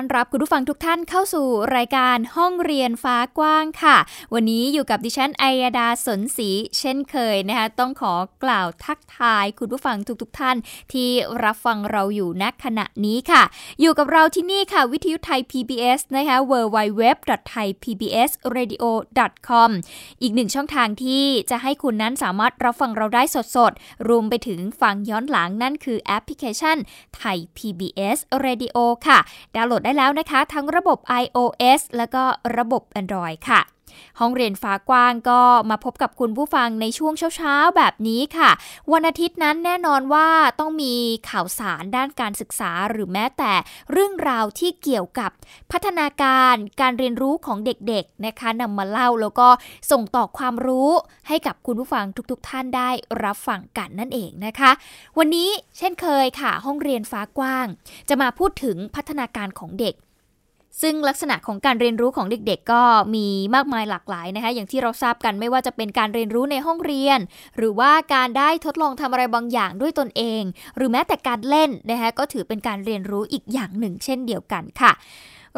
อนรับคุณผู้ฟังทุกท่านเข้าสู่รายการห้องเรียนฟ้ากว้างค่ะ วันนี้อยู่กับดิฉันไอยดาสนศรีเช่นเคยนะคะต้องขอกล่าวทักทายคุณผู้ฟังทุกๆทท่าน ที่รับฟังเราอยู่ณขณะนี้ค่ะ อยู่กับเราที่นี่ค่ะ วิทยุไทย PBS นะคะ www.thaipbsradio.com อีกหนึ่งช่องทางที่จะให้คุณนั้นสามารถรับฟังเราได้สดๆ รวมไปถึงฟังย้อนหลังนั่นคือแอปพลิเคชันไทย PBS Radio ค่ะ ดาวน์โหลดได้แล้วนะคะ ทั้งระบบ iOS แล้วก็ระบบ Android ค่ะ ห้องเรียนฟ้ากว้างก็มาพบกับคุณผู้ฟังในช่วงเช้าๆ แบบนี้ค่ะ วันอาทิตย์นั้นแน่นอนว่าต้องมีข่าวสารด้านการศึกษาหรือแม้แต่เรื่องราวที่เกี่ยวกับพัฒนาการการเรียนรู้ของเด็กๆนะคะนำมาเล่าแล้วก็ส่งต่อความรู้ให้กับคุณผู้ฟังทุกๆ ท่านได้รับฟังกันนั่นเองนะคะ วันนี้เช่นเคยค่ะ ห้องเรียนฟ้ากว้าง จะมาพูดถึงพัฒนาการของเด็ก ซึ่งลักษณะของการเรียนรู้ของเด็กๆ ก็มีมากมายหลากหลายนะคะ อย่างที่เราทราบกันไม่ว่าจะเป็นการเรียนรู้ในห้องเรียน หรือว่าการได้ทดลองทำอะไรบางอย่างด้วยตนเอง หรือแม้แต่การเล่นนะคะก็ถือเป็นการเรียนรู้อีกอย่างหนึ่ง เช่นเดียวกันค่ะ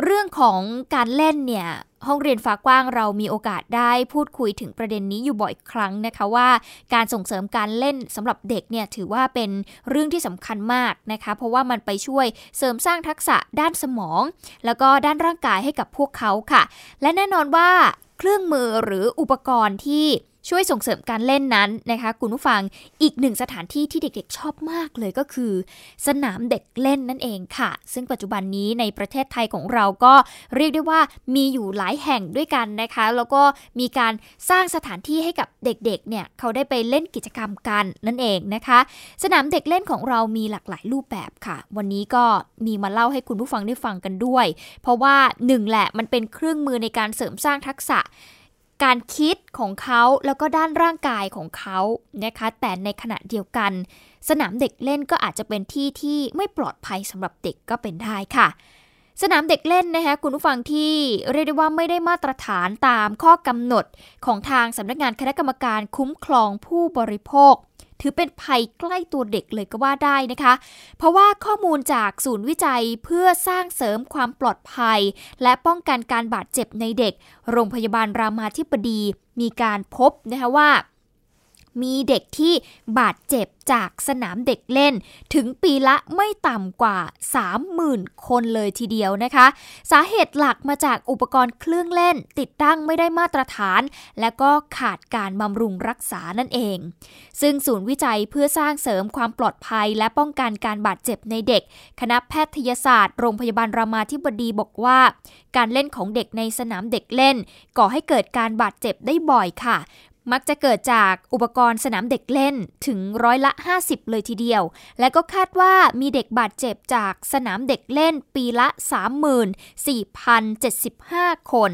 เรื่องของการเล่นเนี่ยห้องเรียนฟ้ากว้างเรามีโอกาสได้พูดคุยถึงประเด็นนี้อยู่บ่อยครั้งนะคะว่า การส่งเสริมการเล่นสำหรับเด็กเนี่ยถือว่าเป็นเรื่องที่สำคัญมากนะคะ เพราะว่ามันไปช่วยเสริมสร้างทักษะด้านสมอง แล้วก็ด้านร่างกายให้กับพวกเขาค่ะ และแน่นอนว่าเครื่องมือหรืออุปกรณ์ที่ ช่วยส่งเสริมการเล่นนั้นนะคะ คุณผู้ฟังอีกหนึ่งสถานที่ที่เด็กๆชอบมากเลยก็คือ สนามเด็กเล่นนั่นเองค่ะ ซึ่งปัจจุบันนี้ในประเทศไทยของเราก็เรียกได้ว่ามีอยู่หลายแห่งด้วยกันนะคะ แล้วก็มีการสร้างสถานที่ให้กับเด็กๆเนี่ยเขาได้ไปเล่นกิจกรรมกันนั่นเองนะคะ สนามเด็กเล่นของเรามีหลากหลายรูปแบบค่ะ วันนี้ก็มีมาเล่าให้คุณผู้ฟังได้ฟังกันด้วย เพราะว่าหนึ่งแหละมันเป็นเครื่องมือในการเสริมสร้างทักษะ การคิดของเขาแล้วก็ด้านร่างกายของเขานะคะ แต่ในขณะเดียวกัน สนามเด็กเล่นก็อาจจะเป็นที่ที่ไม่ปลอดภัยสำหรับเด็กก็เป็นได้ค่ะ สนามเด็กเล่นนะคะคุณผู้ฟังที่เรียกได้ว่าไม่ได้มาตรฐานตามข้อกำหนดของทางสำนักงานคณะกรรมการคุ้มครองผู้บริโภค ถือเป็นภัยใกล้ตัวเด็กเลยก็ว่าได้นะคะ เพราะว่าข้อมูลจากศูนย์วิจัยเพื่อสร้างเสริมความปลอดภัย และป้องกันการบาดเจ็บในเด็ก โรงพยาบาลรามาธิบดีมีการพบนะคะว่า มีเด็กที่บาดเจ็บจากสนามเด็กเล่น ถึงปีละไม่ต่ำกว่า 30,000 คนเลยทีเดียวนะคะ สาเหตุหลักมาจากอุปกรณ์เครื่องเล่น ติดตั้งไม่ได้มาตรฐาน และก็ขาดการบำรุงรักษานั่นเอง ซึ่งศูนย์วิจัยเพื่อสร้างเสริมความปลอดภัย และป้องกันการบาดเจ็บในเด็ก คณะแพทยศาสตร์โรงพยาบาลรามาธิบดีบอกว่า การเล่นของเด็กในสนามเด็กเล่น ก่อให้เกิดการบาดเจ็บได้บ่อยค่ะ มักจะเกิดจากอุปกรณ์สนามเด็กเล่นถึงร้อยละ 50 เลยทีเดียว และก็คาดว่ามีเด็กบาดเจ็บจากสนามเด็กเล่นปีละ 34,075 คน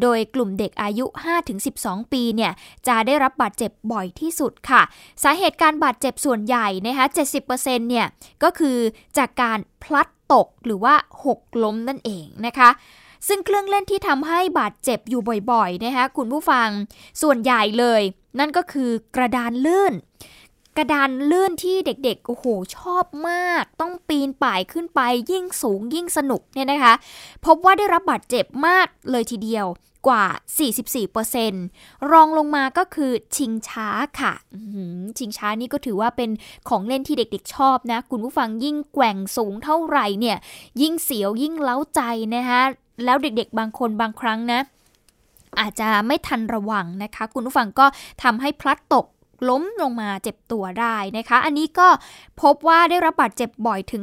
โดยกลุ่มเด็กอายุ 5-12 ปีเนี่ยจะได้รับบาดเจ็บบ่อยที่สุดค่ะ สาเหตุการบาดเจ็บส่วนใหญ่นะคะ70%เนี่ยก็คือจากการพลัดตกหรือว่าหกล้มนั่นเองนะคะ ซึ่งเครื่องเล่นที่ทำให้บาดเจ็บอยู่บ่อยๆนะคะคุณผู้ฟังส่วนใหญ่เลย นั่นก็คือกระดานลื่น กระดานลื่นที่เด็กๆโอ้โหชอบมาก ต้องปีนป่ายขึ้นไปยิ่งสูงยิ่งสนุกเนี่ยนะคะ พบว่าได้รับบาดเจ็บมากเลยทีเดียวกว่า 44%รองลงมาก็คือชิงช้าค่ะ ชิงช้านี่ก็ถือว่าเป็นของเล่นที่เด็กๆชอบนะ คุณผู้ฟังยิ่งแกว่งสูงเท่าไหร่เนี่ย ยิ่งเสียวยิ่งเล้าใจนะคะ แล้วเด็กๆ บางคนบางครั้งนะ อาจจะไม่ทันระวังนะคะ คุณผู้ฟังก็ทำให้พลัดตกล้มลงมาเจ็บตัวได้นะคะ อันนี้ก็พบว่าได้รับบาดเจ็บบ่อยถึง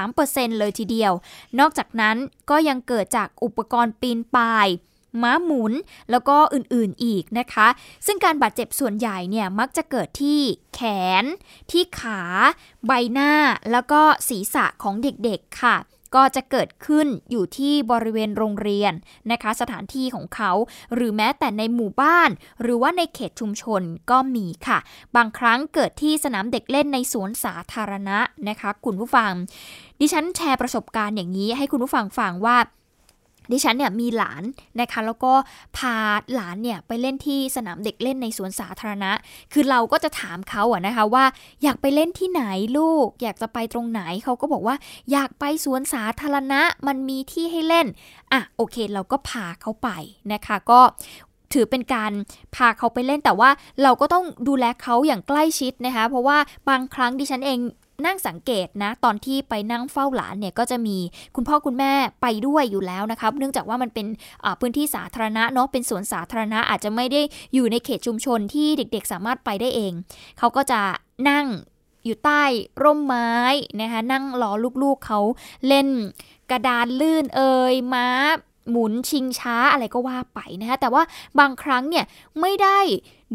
33%เลยทีเดียว นอกจากนั้นก็ยังเกิดจากอุปกรณ์ปีนป่าย ม้าหมุน แล้วก็อื่นๆอีกนะคะ ซึ่งการบาดเจ็บส่วนใหญ่เนี่ยมักจะเกิดที่แขน ที่ขา ใบหน้า แล้วก็ศีรษะของเด็กๆค่ะ ก็จะเกิดขึ้นอยู่ที่บริเวณโรงเรียนนะคะ สถานที่ของเขา หรือแม้แต่ในหมู่บ้าน หรือว่าในเขตชุมชนก็มีค่ะ บางครั้งเกิดที่สนามเด็กเล่นในสวนสาธารณะนะคะ คุณผู้ฟัง ดิฉันแชร์ประสบการณ์อย่างนี้ให้คุณผู้ฟังฟังว่า ดิฉันเนี่ยมีหลานนะคะแล้วก็พาหลานเนี่ยไปเล่นที่สนามเด็กเล่นในสวนสาธารณะ คือเราก็จะถามเขาอะนะคะว่าอยากไปเล่นที่ไหนลูก อยากจะไปตรงไหนเขาก็บอกว่า อยากไปสวนสาธารณะมันมีที่ให้เล่นอะโอเค เราก็พาเขาไปนะคะก็ถือเป็นการพาเขาไปเล่นแต่ว่าเราก็ต้องดูแลเขาอย่างใกล้ชิดนะคะ เพราะว่าบางครั้งดิฉันเอง นั่งสังเกตนะ ตอนที่ไปนั่งเฝ้าหลานเนี่ยก็จะมีคุณพ่อคุณแม่ไปด้วยอยู่แล้วนะคะเนื่องจากว่ามันเป็นพื้นที่สาธารณะเนาะเป็นสวนสาธารณะอาจจะไม่ได้อยู่ในเขตชุมชนที่เด็กๆ สามารถไปได้เอง เขาก็จะนั่งอยู่ใต้ร่มไม้นะคะนั่งรอลูกๆเขาเล่นกระดานลื่นเอ่ยม้าหมุนชิงช้าอะไรก็ว่าไปนะคะแต่ว่าบางครั้งเนี่ยไม่ได้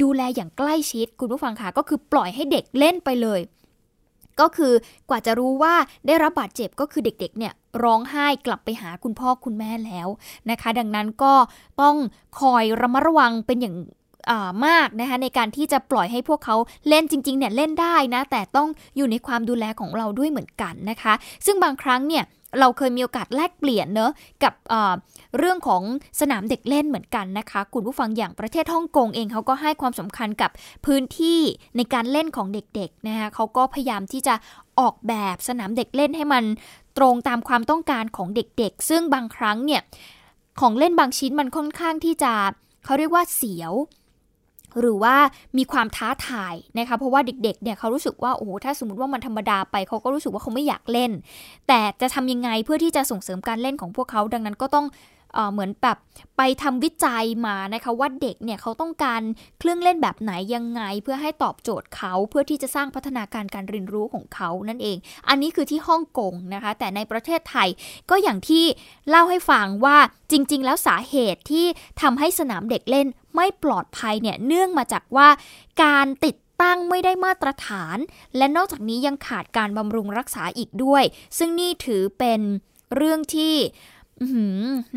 ดูแลอย่างใกล้ชิดคุณผู้ฟังค่ะก็คือปล่อยให้เด็กเล่นไปเลย ก็คือกว่าจะรู้ว่าได้รับบาดเจ็บก็คือเด็กๆเนี่ยร้องไห้กลับไปหาคุณพ่อคุณแม่แล้วนะคะ ดังนั้นก็ต้องคอยระมัดระวังเป็นอย่างมากนะคะในการที่จะปล่อยให้พวกเขาเล่นจริงๆเนี่ยเล่นได้นะ แต่ต้องอยู่ในความดูแลของเราด้วยเหมือนกันนะคะ ซึ่งบางครั้งเนี่ย เราเคยมีโอกาสแลกเปลี่ยนเนอะกับเรื่องของสนามเด็กเล่นเหมือนกันนะคะ คุณผู้ฟังอย่างประเทศฮ่องกงเองเขาก็ให้ความสำคัญกับพื้นที่ในการเล่นของเด็กๆนะคะเขาก็พยายามที่จะออกแบบสนามเด็กเล่นให้มันตรงตามความต้องการของเด็กๆ ซึ่งบางครั้งเนี่ยของเล่นบางชิ้นมันค่อนข้างที่จะเขาเรียกว่าเสียว หรือว่ามีความท้าทายนะคะเพราะว่าเด็กๆเนี่ยเขารู้สึกว่าโอ้โหถ้าสมมติว่ามันธรรมดาไปเขาก็รู้สึกว่าเขาไม่อยากเล่น แต่จะทำยังไงเพื่อที่จะส่งเสริมการเล่นของพวกเขาดังนั้นก็ต้องเหมือนแบบไปทำวิจัยมานะคะว่าเด็กเนี่ยเขาต้องการเครื่องเล่นแบบไหนยังไง เพื่อให้ตอบโจทย์เขาเพื่อที่จะสร้างพัฒนาการการเรียนรู้ของเขานั่นเอง อันนี้คือที่ฮ่องกงนะคะ แต่ในประเทศไทยก็อย่างที่เล่าให้ฟังว่าจริง ๆ แล้วสาเหตุที่ทำให้สนามเด็กเล่น ไม่ปลอดภัยเนี่ยเนื่องมาจากว่าการติดตั้งไม่ได้มาตรฐาน และนอกจากนี้ยังขาดการบำรุงรักษาอีกด้วย ซึ่งนี่ถือเป็นเรื่องที่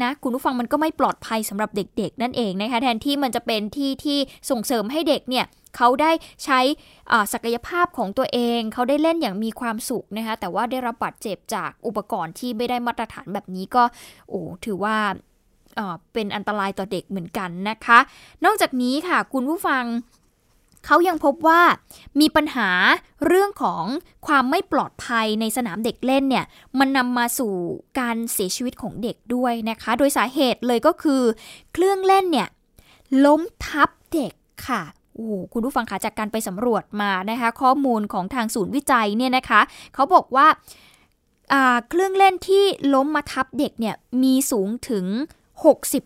นะคุณผู้ฟังมันก็ไม่ปลอดภัยสำหรับเด็กๆ นั่นเองนะคะแทนที่มันจะเป็นที่ที่ส่งเสริมให้เด็กเนี่ยเขาได้ใช้ศักยภาพของตัวเอง เขาได้เล่นอย่างมีความสุขนะคะแต่ว่าได้รับบาดเจ็บจากอุปกรณ์ที่ไม่ได้มาตรฐานแบบนี้ก็โอ้ถือว่า เป็นอันตรายต่อเด็กเหมือนกันนะคะ นอกจากนี้ค่ะคุณผู้ฟังเขายังพบว่ามีปัญหาเรื่องของความไม่ปลอดภัยในสนามเด็กเล่นเนี่ย มันนำมาสู่การเสียชีวิตของเด็กด้วยนะคะ โดยสาเหตุเลยก็คือ เครื่องเล่นเนี่ย ล้มทับเด็กค่ะโอ้คุณผู้ฟังคะจากการไปสำรวจมานะคะ ข้อมูลของทางศูนย์วิจัยเนี่ยนะคะเขาบอกว่าเครื่องเล่นที่ล้มมาทับเด็กเนี่ยมีสูงถึง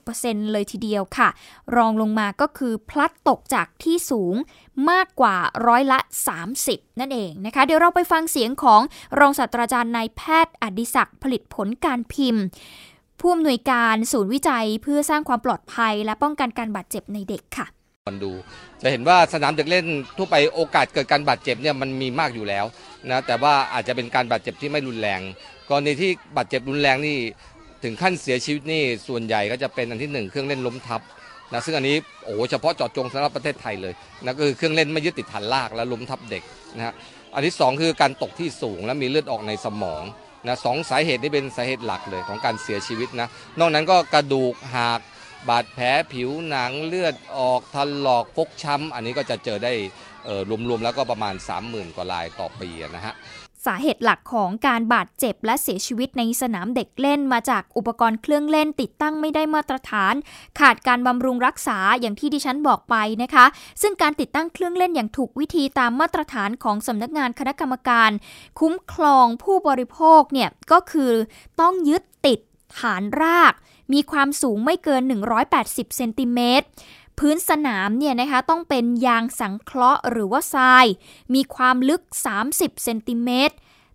60%เลยทีเดียวค่ะ รองลงมาก็คือพลัดตกจากที่สูงมากกว่าร้อยละ 30 นั่นเองนะคะ เดี๋ยวเราไปฟังเสียงของรองศาสตราจารย์นายแพทย์อดิศักดิ์ผลิตผลการพิมพ์ ผู้อำนวยการศูนย์วิจัยเพื่อสร้างความปลอดภัย และป้องกันการบาดเจ็บในเด็กค่ะคนดูจะเห็นว่าสนามเด็กเล่นทั่วไปโอกาสเกิดการบาดเจ็บเนี่ยมันมีมากอยู่แล้วนะแต่ว่าอาจจะเป็นการบาดเจ็บที่ไม่รุนแรงกรณีที่บาดเจ็บรุนแรงนี่ ถึงขั้นเสียชีวิตนี่ส่วนใหญ่ก็จะเป็นอันที่หนึ่งเครื่องเล่นล้มทับนะซึ่งอันนี้โอ้เฉพาะเจาะจงสำหรับประเทศไทยเลยนะก็คือเครื่องเล่นไม่ยึดติดฐานลากและล้มทับเด็กนะฮะอันที่ 2 คือการตกที่สูงและมีเลือดออกในสมองนะสองสาเหตุนี้เป็นสาเหตุหลักเลยของการเสียชีวิตนะนอกนั้นก็กระดูกหักบาดแผลผิวหนังเลือดออกทะลอกฟกช้ำอันนี้ก็จะเจอได้รวมๆแล้วก็ประมาณ 30,000 กว่ารายต่อปีนะฮะ สาเหตุหลักของการบาดเจ็บและเสียชีวิตในสนามเด็กเล่นมาจากอุปกรณ์เครื่องเล่นติดตั้งไม่ได้มาตรฐาน ขาดการบำรุงรักษาอย่างที่ดิฉันบอกไปนะคะ ซึ่งการติดตั้งเครื่องเล่นอย่างถูกวิธีตามมาตรฐานของสำนักงานคณะกรรมการ คุ้มครองผู้บริโภคเนี่ยก็คือต้องยึดติดฐานราก มีความสูงไม่เกิน 180 เซนติเมตร พื้นสนามเนี่ยนะคะต้องเป็นยางสังเคราะห์หรือว่าทราย มีความลึก 30 เซนติเมตร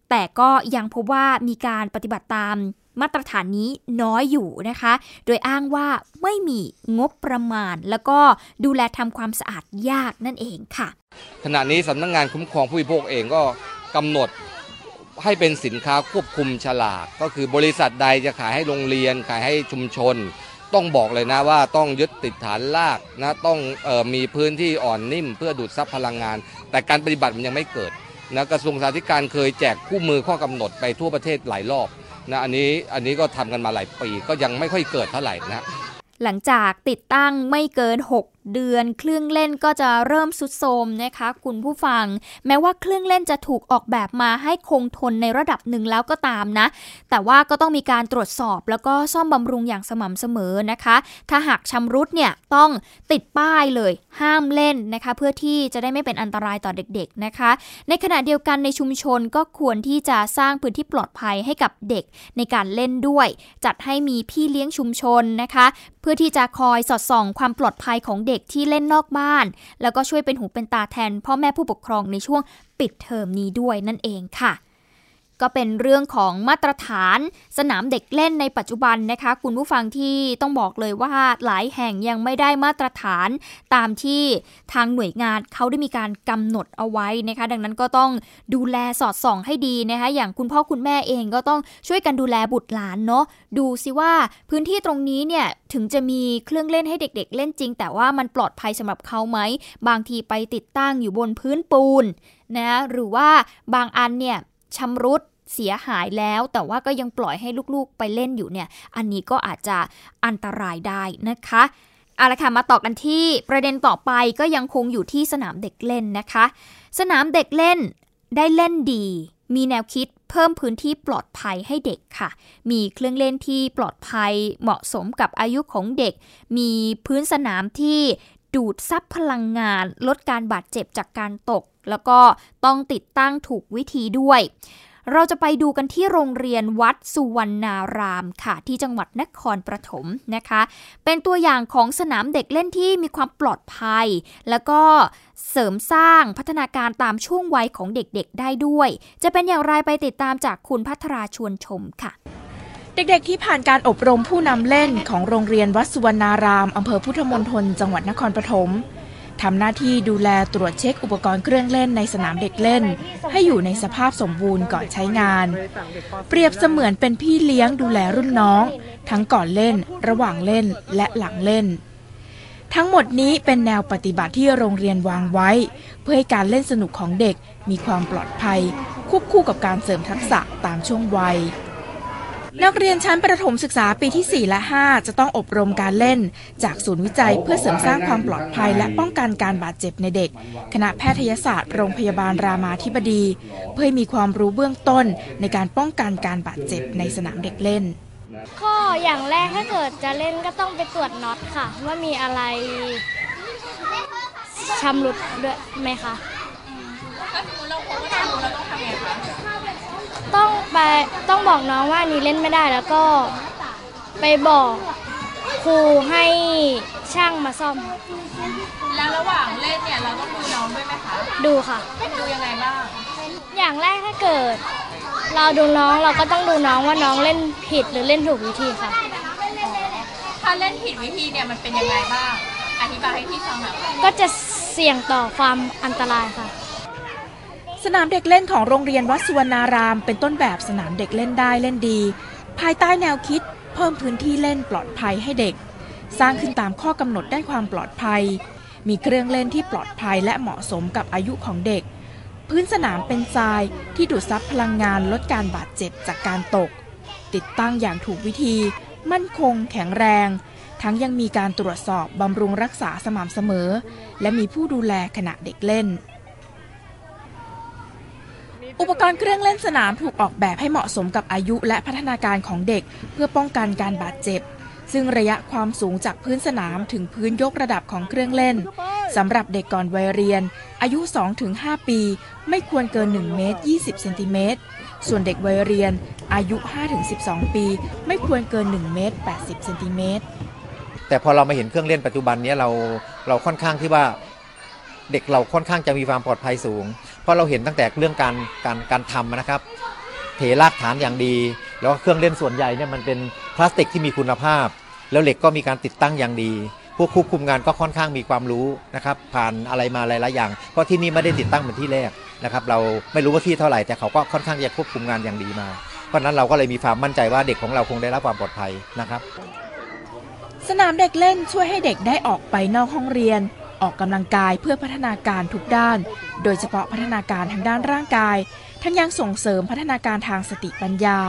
แต่ก็ยังพบว่ามีการปฏิบัติตามมาตรฐานนี้น้อยอยู่นะคะ โดยอ้างว่าไม่มีงบประมาณ แล้วก็ดูแลทำความสะอาดยากนั่นเองค่ะ ขณะนี้สำนักงงานคุ้มครองผู้บริโภคเองก็กำหนดให้เป็นสินค้าควบคุมฉลาก ก็คือบริษัทใดจะขายให้โรงเรียน ขายให้ชุมชน ต้องบอกเลยนะว่าต้องยึดติดฐานลากนะต้องออมีพื้นที่อ่อนนิ่ม เพื่อดูดซับพลังงาน แต่การปฏิบัติมันยังไม่เกิดนะกระทรวงสาธารณสุขเคยแจกคู่มือข้อกำหนดไปทั่วประเทศหลายรอบนะอันนี้อันนี้ก็ทำกันมาหลายปีก็ยังไม่ค่อยเกิดเท่าไหร่นะหลังจากติดตั้งไม่เกิน 6 เดือนเครื่องเล่นก็จะเริ่มสุดโทมนะคะ คุณผู้ฟัง แม้ว่าเครื่องเล่นจะถูกออกแบบมาให้คงทนในระดับหนึ่งแล้วก็ตามนะ แต่ว่าก็ต้องมีการตรวจสอบแล้วก็ซ่อมบำรุงอย่างสม่ำเสมอนะคะ ถ้าหากชำรุดเนี่ยต้องติดป้ายเลย ห้ามเล่นนะคะ เพื่อที่จะได้ไม่เป็นอันตรายต่อเด็กๆนะคะ ในขณะเดียวกันในชุมชนก็ควรที่จะสร้างพื้นที่ปลอดภัยให้กับเด็กในการเล่นด้วย จัดให้มีพี่เลี้ยงชุมชนนะคะ เพื่อที่จะคอยสอดส่องความปลอดภัยของเด็กที่เล่นนอกบ้าน แล้วก็ช่วยเป็นหูเป็นตาแทนพ่อแม่ผู้ปกครองในช่วงปิดเทอมนี้ด้วยนั่นเองค่ะ ก็เป็นเรื่องของมาตรฐานสนามเด็กเล่นในปัจจุบันนะคะ คุณผู้ฟังที่ต้องบอกเลยว่าหลายแห่งยังไม่ได้มาตรฐานตามที่ทางหน่วยงานเขาได้มีการกำหนดเอาไว้นะคะ ดังนั้นก็ต้องดูแลสอดส่องให้ดีนะคะ อย่างคุณพ่อคุณแม่เองก็ต้องช่วยกันดูแลบุตรหลานเนาะดูซิว่าพื้นที่ตรงนี้เนี่ยถึงจะมีเครื่องเล่นให้เด็ก ๆ เล่นจริง แต่ว่ามันปลอดภัยสำหรับเขาไหมบางทีไปติดตั้งอยู่บนพื้นปูนนะหรือว่าบางอันเนี่ย ชำรุดเสียหายแล้วแต่ว่าก็ยังปล่อยให้ลูกๆไปเล่นอยู่เนี่ย อันนี้ก็อาจจะอันตรายได้นะคะเอาละค่ะมาต่อกันที่ประเด็นต่อไปก็ยังคงอยู่ที่สนามเด็กเล่นนะคะ สนามเด็กเล่นได้เล่นดี มีแนวคิดเพิ่มพื้นที่ปลอดภัยให้เด็กค่ะ มีเครื่องเล่นที่ปลอดภัยเหมาะสมกับอายุของเด็ก มีพื้นสนามที่ ดูดซับพลังงาน ลดการบาดเจ็บจากการตก แล้วก็ต้องติดตั้งถูกวิธีด้วย เราจะไปดูกันที่โรงเรียนวัดสุวรรณารามค่ะ ที่จังหวัดนครปฐมนะคะ เป็นตัวอย่างของสนามเด็กเล่นที่มีความปลอดภัย แล้วก็เสริมสร้างพัฒนาการตามช่วงวัยของเด็กๆได้ด้วย จะเป็นอย่างไรไปติดตามจากคุณพัทราชวนชมค่ะ เด็กๆ ที่ผ่านการอบรมผู้นำเล่นของโรงเรียนวัดสุวรรณารามอำเภอพุทธมณฑลจังหวัดนครปฐมทำหน้าที่ดูแลตรวจเช็คอุปกรณ์เครื่องเล่นในสนามเด็กเล่น ให้อยู่ในสภาพสมบูรณ์ก่อนใช้งาน เปรียบเสมือนเป็นพี่เลี้ยงดูแลรุ่นน้อง ทั้งก่อนเล่น ระหว่างเล่นและหลังเล่น ทั้งหมดนี้เป็นแนวปฏิบัติที่โรงเรียนวางไว้ เพื่อให้การเล่นสนุกของเด็กมีความปลอดภัยควบคู่กับการเสริมทักษะตามช่วงวัย นักเรียนชั้นประถมศึกษาปีที่ 4 และ 5 จะต้องอบรมการเล่น จากศูนย์วิจัยเพื่อเสริมสร้างความปลอดภัยและป้องกันการบาดเจ็บในเด็ก คณะแพทยศาสตร์โรงพยาบาลรามาธิบดี เพื่อให้มีความรู้เบื้องต้นในการป้องกันการบาดเจ็บในสนามเด็กเล่น ข้ออย่างแรกถ้าเกิดจะเล่นก็ต้องไปตรวจน็อตค่ะ ว่ามีอะไรชำรุดด้วยไหมคะต้องไปต้องบอกน้องว่านี่เล่นไม่ได้แล้วก็ไปบอกครูให้ช่างมาซ่อมแล้วระหว่างเล่นเนี่ยเราต้องดูน้องด้วยไหมคะ ดูค่ะ ดูยังไงบ้าง อย่างแรกถ้าเกิด เราดูน้องเราก็ต้องดูน้องว่าน้องเล่นผิดหรือเล่นถูกวิธีค่ะ ถ้าเล่นผิดวิธีเนี่ยมันเป็นยังไงบ้าง อธิบายให้พี่ฟังหน่อยก็จะเสี่ยงต่อความอันตรายค่ะ สนามเด็กเล่นของโรงเรียนวัดสุวรรณาราม เป็นต้นแบบสนามเด็กเล่นได้เล่นดี ภายใต้แนวคิด เพิ่มพื้นที่เล่นปลอดภัยให้เด็ก สร้างขึ้นตามข้อกำหนดด้านความปลอดภัย มีเครื่องเล่นที่ปลอดภัยและเหมาะสมกับอายุของเด็ก พื้นสนามเป็นทรายที่ดูดซับพลังงานลดการบาดเจ็บจากการตก ติดตั้งอย่างถูกวิธี มั่นคง แข็งแรง ทั้งยังมีการตรวจสอบบำรุงรักษาสม่ำเสมอ และมีผู้ดูแลขณะเด็กเล่น อุปกรณ์เครื่องเล่นสนามถูกออกแบบให้เหมาะสมกับอายุและพัฒนาการของเด็ก เพื่อป้องกันการบาดเจ็บ ซึ่งระยะความสูงจากพื้นสนามถึงพื้นยกระดับของเครื่องเล่นสำหรับเด็กก่อนวัยเรียน อายุ 2-5 ปี ไม่ควรเกิน 1 เมตร 20 เซนติเมตร ส่วนเด็กวัยเรียน อายุ 5-12 ปี ไม่ควรเกิน 1 เมตร 80 เซนติเมตรแต่พอเรามาเห็นเครื่องเล่นปัจจุบันนี้เราเราค่อนข้างที่ว่า เด็กเราค่อนข้างจะมีความปลอดภัยสูง เพราะเราเห็นตั้งแต่เรื่องการการการทำนะครับ เทรากฐานอย่างดี แล้วเครื่องเล่นส่วนใหญ่เนี่ยมันเป็นพลาสติกที่มีคุณภาพ แล้วเหล็กก็มีการติดตั้งอย่างดีพวกควบคุมงานก็ค่อนข้างมีความรู้นะครับ ผ่านอะไรมาหลายๆอย่าง เพราะที่นี่ไม่ได้ติดตั้งเป็นที่แรกนะครับ เราไม่รู้ว่าที่เท่าไหร่แต่เขาก็ค่อนข้างจะควบคุมงานอย่างดีมา เพราะนั้นเราก็เลยมีความมั่นใจว่าเด็กของเราคงได้รับความปลอดภัยนะครับ สนามเด็กเล่นช่วยให้เด็กได้ออกไปนอกห้องเรียน ออกกำลังกายเพื่อพัฒนาการทุกด้าน โดยเฉพาะพัฒนาการทางด้านร่างกาย ทั้งยังส่งเสริมพัฒนาการทางสติปัญญา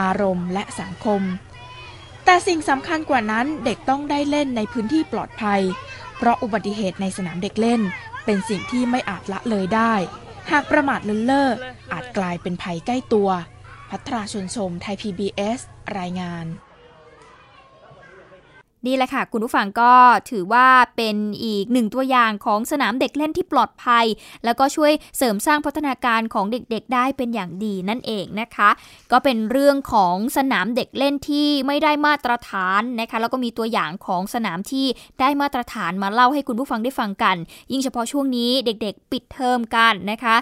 อารมณ์ และสังคม แต่สิ่งสำคัญกว่านั้นเด็กต้องได้เล่นในพื้นที่ปลอดภัย เพราะอุบัติเหตุในสนามเด็กเล่น เป็นสิ่งที่ไม่อาจละเลยได้ หากประมาทเลินเล่ออาจกลายเป็นภัยใกล้ตัว พัทราชนชมไทย PBS รายงาน นี่แหละค่ะ คุณผู้ฟังก็ถือว่าเป็นอีกหนึ่งตัวอย่างของสนามเด็กเล่นที่ปลอดภัย แล้วก็ช่วยเสริมสร้างพัฒนาการของเด็กๆ ได้เป็นอย่างดีนั่นเองนะคะ ก็เป็นเรื่องของสนามเด็กเล่นที่ไม่ได้มาตรฐานนะคะ แล้วก็มีตัวอย่างของสนามที่ได้มาตรฐานมาเล่าให้คุณผู้ฟังได้ฟังกัน ยิ่งเฉพาะช่วงนี้เด็กๆ ปิดเทอมกันนะคะ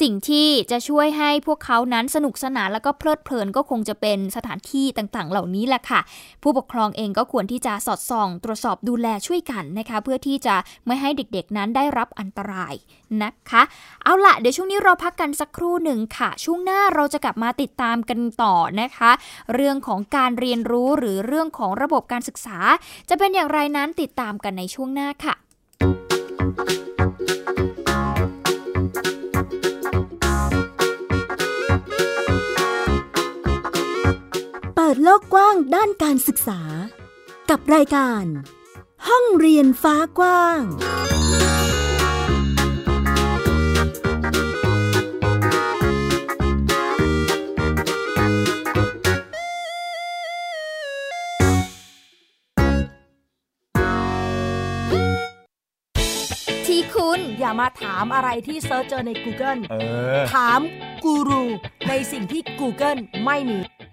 สิ่งที่จะช่วยให้พวกเขานั้นสนุกสนานแล้วก็เพลิดเพลินก็คงจะเป็นสถานที่ต่างๆ เหล่านี้แหละค่ะ ผู้ปกครองเองก็ควรที่จะสอดส่อง ตรวจสอบดูแลช่วยกันนะคะ เพื่อที่จะไม่ให้เด็กๆนั้นได้รับอันตรายนะคะ เอาละเดี๋ยวช่วงนี้เราพักกันสักครู่หนึ่งค่ะ ช่วงหน้าเราจะกลับมาติดตามกันต่อนะคะ เรื่องของการเรียนรู้หรือเรื่องของระบบการศึกษา จะเป็นอย่างไรนั้นติดตามกันในช่วงหน้าค่ะ ดโลกกว้างด้านการศึกษา กับรายการ ห้องเรียนฟ้ากว้าง ที่คุณอย่ามาถามอะไรที่เซิร์ชเจอใน Google เออ ถามกูรูในสิ่งที่ Google ไม่มี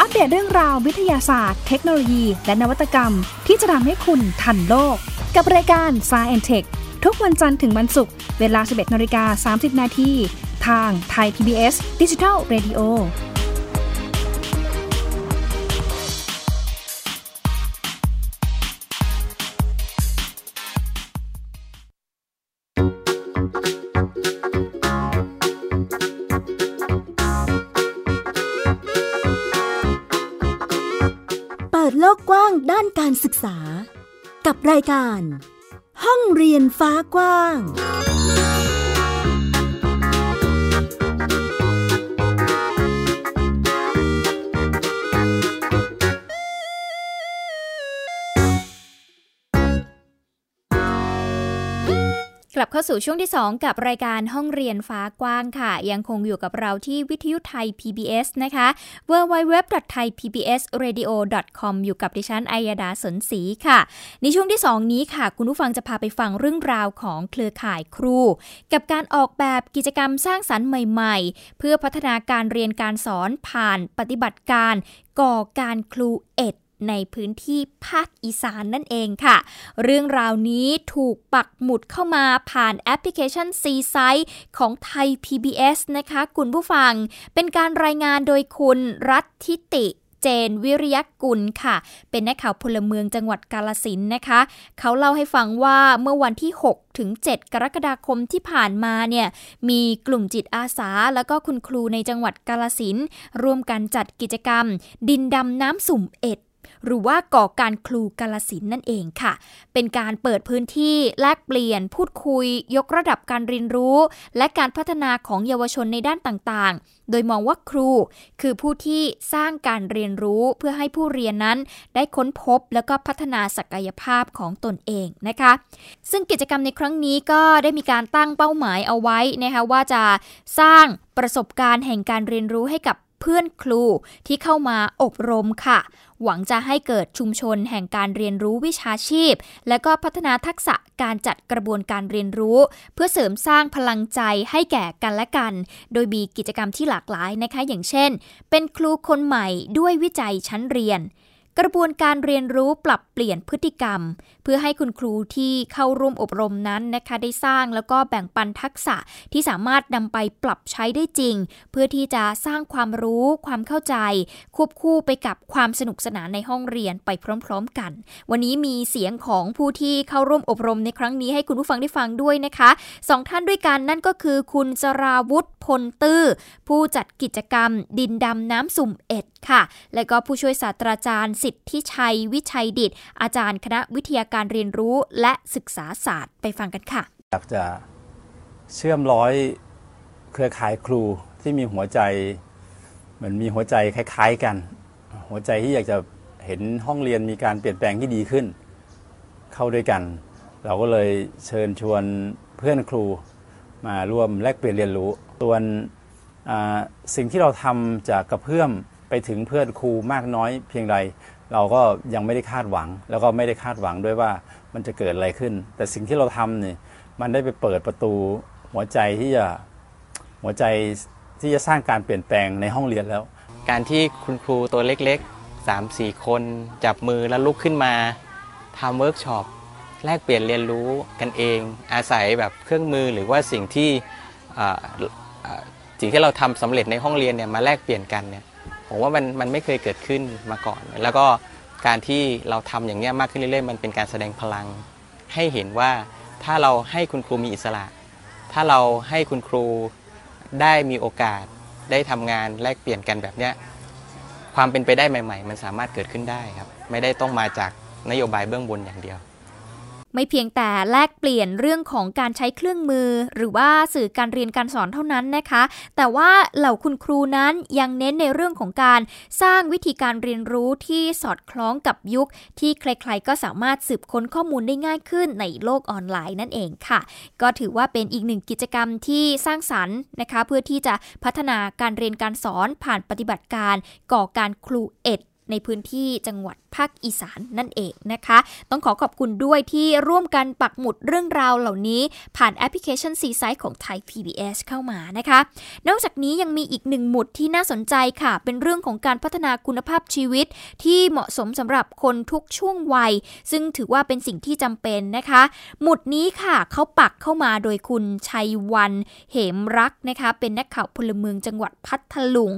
อัปเดตเรื่องราววิทยาศาสตร์ เทคโนโลยี และนวัตกรรม ที่จะทำให้คุณทันโลก กับรายการ s c i e n t e c h ทุกวันจันทร์ถึงวันศุกร์เวลา 11นาฬิกา30 นาทีทางไทย PBS Digital Radio การศึกษา กับรายการ ห้องเรียนฟ้ากว้าง กลับเข้าสู่ช่วงที่ 2 กับรายการห้องเรียนฟ้ากว้างค่ะ ยังคงอยู่กับเราที่วิทยุไทย PBS นะคะ www.thaipbsradio.com อยู่กับดิฉันอัยดาสนศรีค่ะ ในช่วงที่ 2 นี้ค่ะ คุณผู้ฟังจะพาไปฟังเรื่องราวของเครือข่ายครู กับการออกแบบกิจกรรมสร้างสรรค์ใหม่ๆ เพื่อพัฒนาการเรียนการสอนผ่านปฏิบัติการก่อการครูเอ็ด ในพื้นที่ภาคอีสานนั่นเองค่ะ เรื่องราวนี้ถูกปักหมุดเข้ามาผ่านแอปพลิเคชัน C s i ของไทย PBS นะคะคุณผู้ฟัง เป็นการรายงานโดยคุณรัฐทิติเจนวิริยกุลค่ะ เป็นนักข่าวพลเมืองจังหวัดกาลสินนะคะ เขาเล่าให้ฟังว่าเมื่อวันที่ 6 ถึง 7 กรกฎาคมที่ผ่านมาเนี่ย มีกลุ่มจิตอาสา แล้วก็คุณครูในจังหวัดกาลสินร่วมกันจัดกิจกรรม ดินดำน้ำสุ่มเอ็ด หรือว่าก่อการครูกาลสินนั่นเองค่ะ เป็นการเปิดพื้นที่แลกเปลี่ยนพูดคุย ยกระดับการเรียนรู้ และการพัฒนาของเยาวชนในด้านต่างๆ โดยมองว่าครู คือผู้ที่สร้างการเรียนรู้เพื่อให้ผู้เรียนนั้น ได้ค้นพบแล้วก็พัฒนาศักยภาพของตนเองนะคะ ซึ่งกิจกรรมในครั้งนี้ก็ได้มีการตั้งเป้าหมายเอาไว้นะคะว่าจะสร้างประสบการณ์แห่งการเรียนรู้ให้กับเพื่อนครูที่เข้ามาอบรมค่ะ หวังจะให้เกิดชุมชนแห่งการเรียนรู้วิชาชีพ และก็พัฒนาทักษะการจัดกระบวนการเรียนรู้ เพื่อเสริมสร้างพลังใจให้แก่กันและกัน โดยมีกิจกรรมที่หลากหลายนะคะ อย่างเช่น เป็นครูคนใหม่ด้วยวิจัยชั้นเรียน กระบวนการเรียนรู้ปรับเปลี่ยนพฤติกรรม เพื่อให้คุณครูที่เข้าร่วมอบรมนั้นนะคะได้สร้างแล้วก็แบ่งปันทักษะที่สามารถนำไปปรับใช้ได้จริง เพื่อที่จะสร้างความรู้ความเข้าใจ ควบคู่ไปกับความสนุกสนานในห้องเรียนไปพร้อม ๆ กัน วันนี้มีเสียงของผู้ที่เข้าร่วมอบรมในครั้งนี้ให้คุณผู้ฟังได้ฟังด้วยนะคะสองท่านด้วยกันนั่นก็คือคุณสราวุธพลตื้อ ผู้จัดกิจกรรม ดินดำน้ำสุ่มเอ็ดค่ะ และก็ผู้ช่วยศาสตราจารย์สิทธิชัยวิชัยดิต อาจารย์คณะวิทยาการเรียนรู้และศึกษาศาสตร์ไปฟังกันค่ะ อยากจะเชื่อมร้อยเครือข่ายครูที่มีหัวใจเหมือนมีหัวใจคล้าย ๆกัน หัวใจที่อยากจะเห็นห้องเรียนมีการเปลี่ยนแปลงที่ดีขึ้น เข้าด้วยกัน เราก็เลยเชิญชวนเพื่อนครูมาร่วมแลกเปลี่ยนเรียนรู้ส่วนสิ่งที่เราทำจากกระเพื่อมไปถึงเพื่อนครูมากน้อยเพียงใด เราก็ยังไม่ได้คาดหวัง แล้วก็ไม่ได้คาดหวังด้วยว่ามันจะเกิดอะไรขึ้น แต่สิ่งที่เราทำนี่มันได้ไปเปิดประตูหัวใจที่จะหัวใจที่จะสร้างการเปลี่ยนแปลงในห้องเรียนแล้ว การที่คุณครูตัวเล็กๆ 3-4 คนจับมือแล้วลุกขึ้นมาทำเวิร์กช็อปแลกเปลี่ยนเรียนรู้กันเอง อาศัยแบบเครื่องมือหรือว่าสิ่งที่สิ่งที่เราทำสำเร็จในห้องเรียนเนี่ยมาแลกเปลี่ยนกันเนี่ย ผมว่ามันมันไม่เคยเกิดขึ้นมาก่อน แล้วก็การที่เราทำอย่างนี้ยมากขึ้นเรื่อยๆ มันเป็นการแสดงพลัง ให้เห็นว่าถ้าเราให้คุณครูมีอิสระ ถ้าเราให้คุณครูได้มีโอกาสได้ทำงานแลกเปลี่ยนกันแบบเนี้ยความเป็นไปได้ใหม่ ๆ มันสามารถเกิดขึ้นได้ครับ ไม่ได้ต้องมาจากนโยบายเบื้องบนอย่างเดียว ไม่เพียงแต่แลกเปลี่ยนเรื่องของการใช้เครื่องมือ หรือว่าสื่อการเรียนการสอนเท่านั้นนะคะ แต่ว่าเหล่าคุณครูนั้นยังเน้นในเรื่องของการสร้างวิธีการเรียนรู้ที่สอดคล้องกับยุค ที่ใครๆก็สามารถสืบค้นข้อมูลได้ง่ายขึ้นในโลกออนไลน์นั่นเองค่ะ ก็ถือว่าเป็นอีกหนึ่งกิจกรรมที่สร้างสรรค์นะคะ เพื่อที่จะพัฒนาการเรียนการสอนผ่านปฏิบัติการก่อการครูเอ็ดในพื้นที่จังหวัด ภาคอีสานนั่นเองนะคะ ต้องขอขอบคุณด้วยที่ร่วมกันปักหมุดเรื่องราวเหล่านี้ ผ่านแอปพลิเคชันซีไซต์ของไทย PBS เข้ามานะคะ นอกจากนี้ยังมีอีกหนึ่งหมุดที่น่าสนใจค่ะ เป็นเรื่องของการพัฒนาคุณภาพชีวิต ที่เหมาะสมสำหรับคนทุกช่วงวัย ซึ่งถือว่าเป็นสิ่งที่จำเป็นนะคะ หมุดนี้ค่ะเขาปักเข้ามาโดยคุณชัยวันเหมรักนะคะ เป็นนักข่าวพลเมืองจังหวัดพัทลุง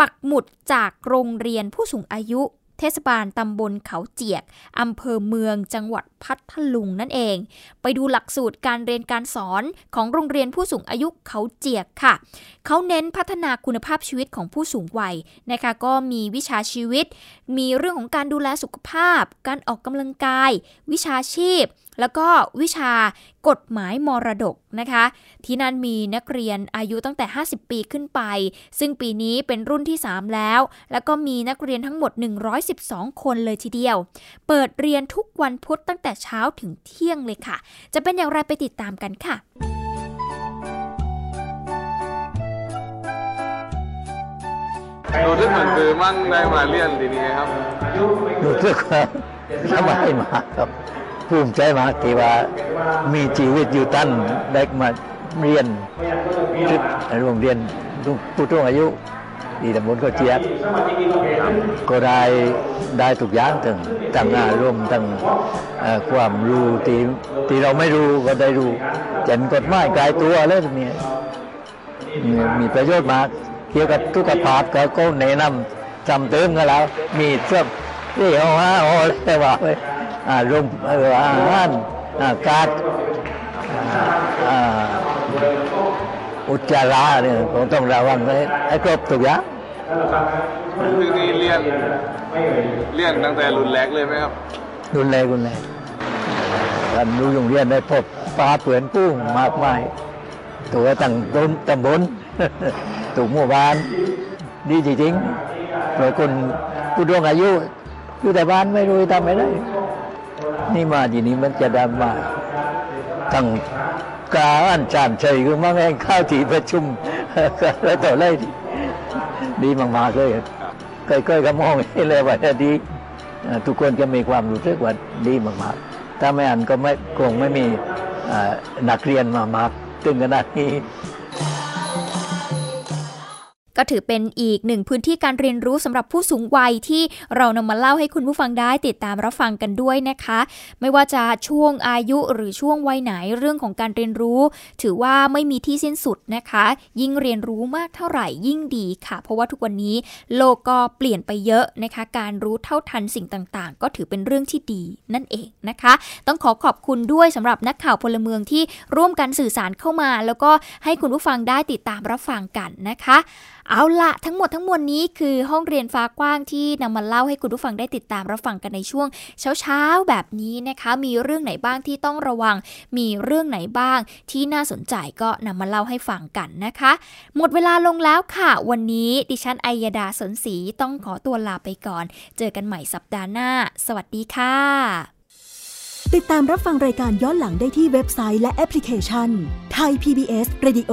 ปักหมุดจากโรงเรียนผู้สูงอายุ เทศบาลตำบลเขาเจียก อำเภอเมืองจังหวัดพัทลุงนั่นเอง ไปดูหลักสูตรการเรียนการสอนของโรงเรียนผู้สูงอายุเขาเจียกค่ะ เขาเน้นพัฒนาคุณภาพชีวิตของผู้สูงวัยนะคะ ก็มีวิชาชีวิต มีเรื่องของการดูแลสุขภาพ การออกกำลังกาย วิชาชีพ แล้วก็วิชากฎหมายมรดกนะคะ ที่นั่นมีนักเรียนอายุตั้งแต่ 50 ปีขึ้นไป ซึ่งปีนี้เป็นรุ่นที่ 3 แล้ว แล้วก็มีนักเรียนทั้งหมด 112 คนเลยทีเดียว เปิดเรียนทุกวันพุธตั้งแต่เช้าถึงเที่ยงเลยค่ะ จะเป็นอย่างไรไปติดตามกันค่ะรู้สึกเหมือนคือมั่งได้มาเรียนทีนี้ครับรู้สึกว่าสบายมากครับ ภูมิใจมากที่ว่ามีชีวิตอยู่ตั้นได้มาเรียนชุดโรงเรียนผู้สูงอายุที่ตำบลก็เจียบก็ได้ได้ทุกอย่างถึงตั้งอารมณ์ตั้งความรู้ที่ที่เราไม่รู้ก็ได้รู้เห็นกฎหมายกายตัวเลยตรงนี้มีประโยชน์มาก เกี่ยวกับทุกภาพก็ก็แนะนำจำเติมกันแล้ว มีเสื้อที่เอาฮะโอ้แต่ว่าอา รมณ์เอออาหารอากาศอ่าอุจจาระเนี่ยคงต้องระวังให้ให้ครบทุกอย่างที่นี่เรียนเรียนตั้งแต่รุ่นแรกเลยไหมครับ รุนแรงรุนแรงท่านรู้โรงเรียนได้พบปลาเปือนกุ้งมากมาย ตัวตั้งต้นตำบลถูกหมู่บ้านดีจริงๆเพราะคนผู้ดวงอายุอยู่แต่บ้านไม่รู้จะทำไม่ได้ นี่มาทีนี้มันจะดำมาตั้งกาอันจานชัยคือมาแม่งข้าวที่ประชุมแล้วต่อเลยดีมากๆเลยเคยๆก็มองให้เลยว่าดีทุกคนจะมีความรู้สึกว่าดีมากๆถ้าไม่อันก็ไม่คงไม่มีนักเรียนมามากถึงขนาดนี้ ก็ถือเป็นอีกหนึ่งพื้นที่การเรียนรู้สำหรับผู้สูงวัยที่เรานำมาเล่าให้คุณผู้ฟังได้ติดตามรับฟังกันด้วยนะคะ ไม่ว่าจะช่วงอายุหรือช่วงวัยไหนเรื่องของการเรียนรู้ ถือว่าไม่มีที่สิ้นสุดนะคะ ยิ่งเรียนรู้มากเท่าไหร่ยิ่งดีค่ะ เพราะว่าทุกวันนี้โลกก็เปลี่ยนไปเยอะนะคะ การรู้เท่าทันสิ่งต่างๆ ก็ถือเป็นเรื่องที่ดีนั่นเองนะคะ ต้องขอขอบคุณด้วยสำหรับนักข่าวพลเมืองที่ร่วมกันสื่อสารเข้ามา แล้วก็ให้คุณผู้ฟังได้ติดตามรับฟังกันนะคะเอาละทั้งหมดทั้งมวลนี้คือห้องเรียนฟ้ากว้างที่นำมาเล่าให้คุณผู้ฟังได้ติดตามรับฟังกันในช่วงเช้าๆแบบนี้นะคะ มีเรื่องไหนบ้างที่ต้องระวัง มีเรื่องไหนบ้างที่น่าสนใจก็นำมาเล่าให้ฟังกันนะคะ หมดเวลาลงแล้วค่ะ วันนี้ดิฉันไอยดาสนศรีต้องขอตัวลาไปก่อน เจอกันใหม่สัปดาห์หน้า สวัสดีค่ะ ติดตามรับฟังรายการย้อนหลังได้ที่เว็บไซต์และแอปพลิเคชันไทย PBS Radio